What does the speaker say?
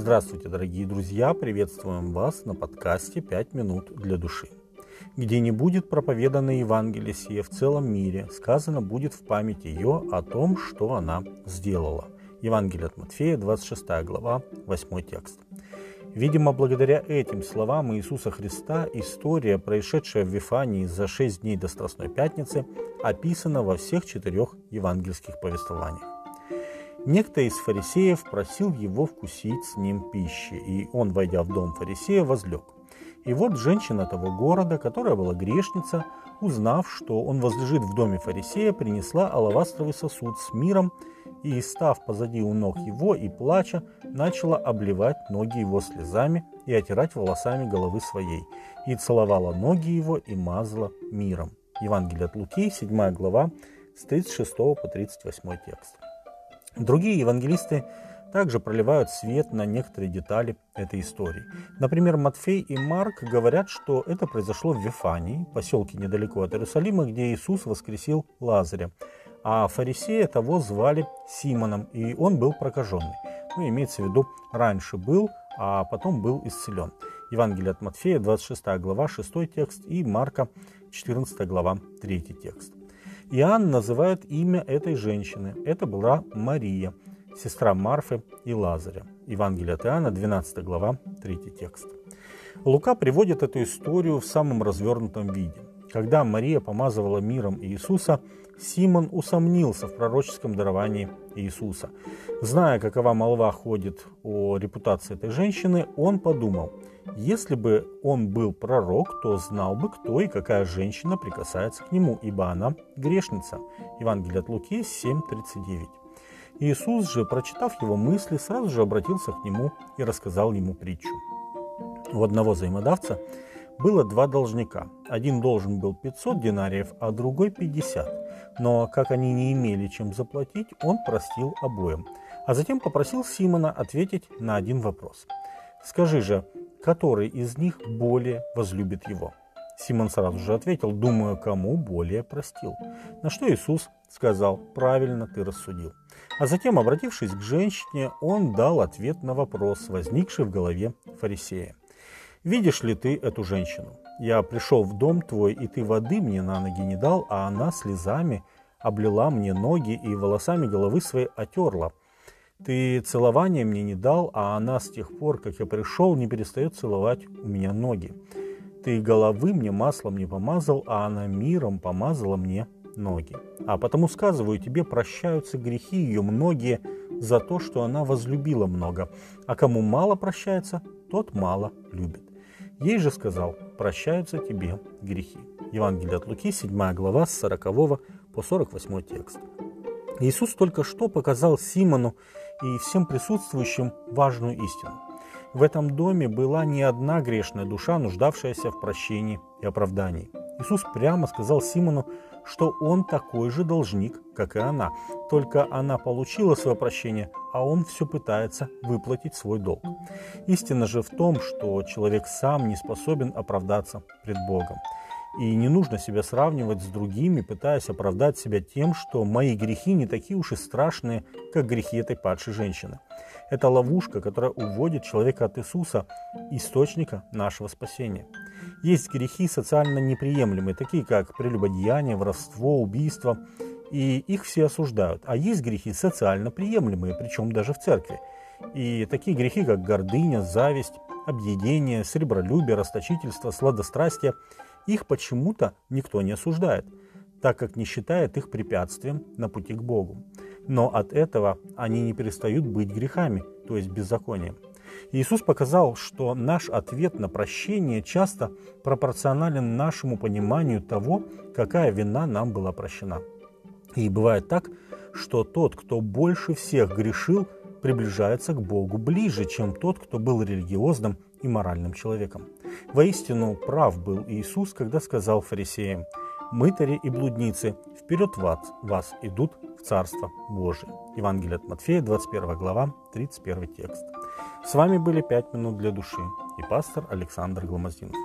Здравствуйте, дорогие друзья! Приветствуем вас на подкасте «Пять минут для души». Где не будет проповедано Евангелие сие в целом мире, сказано будет в память ее о том, что она сделала. Евангелие от Матфея, 26 глава, 8 текст. Видимо, благодаря этим словам Иисуса Христа история, происшедшая в Вифании за шесть дней до Страстной Пятницы, описана во всех четырех евангельских повествованиях. Некто из фарисеев просил его вкусить с ним пищи, и он, войдя в дом фарисея, возлег. И вот женщина того города, которая была грешница, узнав, что он возлежит в доме фарисея, принесла алавастровый сосуд с миром и, став позади у ног его и плача, начала обливать ноги его слезами и отирать волосами головы своей, и целовала ноги его и мазала миром. Евангелие от Луки, 7 глава, с 36 по 38 текст. Другие евангелисты также проливают свет на некоторые детали этой истории. Например, Матфей и Марк говорят, что это произошло в Вифании, поселке недалеко от Иерусалима, где Иисус воскресил Лазаря. А фарисея того звали Симоном, и он был прокаженный. Ну, имеется в виду, раньше был, а потом был исцелен. Евангелие от Матфея, 26 глава, 6 текст, и Марка, 14 глава, 3 текст. Иоанн называет имя этой женщины. Это была Мария, сестра Марфы и Лазаря. Евангелие от Иоанна, 12 глава, 3 текст. Лука приводит эту историю в самом развернутом виде. Когда Мария помазывала миром Иисуса, Симон усомнился в пророческом даровании Иисуса. Зная, какова молва ходит о репутации этой женщины, он подумал, если бы он был пророк, то знал бы, кто и какая женщина прикасается к нему, ибо она грешница. Евангелие от Луки 7.39. Иисус же, прочитав его мысли, сразу же обратился к нему и рассказал ему притчу. У одного взаимодавца было два должника. Один должен был 500 динариев, а другой 50. Но как они не имели чем заплатить, он простил обоим. А затем попросил Симона ответить на один вопрос. «Скажи же, который из них более возлюбит его?» Симон сразу же ответил, думаю, кому более простил. На что Иисус сказал, правильно ты рассудил. А затем, обратившись к женщине, он дал ответ на вопрос, возникший в голове фарисея. Видишь ли ты эту женщину? Я пришел в дом твой, и ты воды мне на ноги не дал, а она слезами облила мне ноги и волосами головы своей отерла. Ты целования мне не дал, а она с тех пор, как я пришел, не перестает целовать у меня ноги. Ты головы мне маслом не помазал, а она миром помазала мне ноги. А потому сказываю тебе, прощаются грехи ее многие за то, что она возлюбила много. А кому мало прощается, тот мало любит. Ей же сказал, прощаются тебе грехи. Евангелие от Луки, 7 глава, с 40 по 48 текст. Иисус только что показал Симону и всем присутствующим важную истину. В этом доме была не одна грешная душа, нуждавшаяся в прощении и оправдании. Иисус прямо сказал Симону, что он такой же должник, как и она. Только она получила свое прощение, а он все пытается выплатить свой долг. Истина же в том, что человек сам не способен оправдаться пред Богом. И не нужно себя сравнивать с другими, пытаясь оправдать себя тем, что мои грехи не такие уж и страшные, как грехи этой падшей женщины. Это ловушка, которая уводит человека от Иисуса, источника нашего спасения. Есть грехи социально неприемлемые, такие как прелюбодеяние, воровство, убийство, и их все осуждают. А есть грехи социально приемлемые, причем даже в церкви. И такие грехи, как гордыня, зависть, объедение, сребролюбие, расточительство, сладострастие, их почему-то никто не осуждает, так как не считает их препятствием на пути к Богу. Но от этого они не перестают быть грехами, то есть беззаконием. Иисус показал, что наш ответ на прощение часто пропорционален нашему пониманию того, какая вина нам была прощена. И бывает так, что тот, кто больше всех грешил, приближается к Богу ближе, чем тот, кто был религиозным и моральным человеком. Воистину прав был Иисус, когда сказал фарисеям, «Мытари и блудницы вперед вас, вас идут в Царство Божие». Евангелие от Матфея, 21 глава, 31 текст. С вами были «Пять минут для души» и пастор Александр Гломоздинов.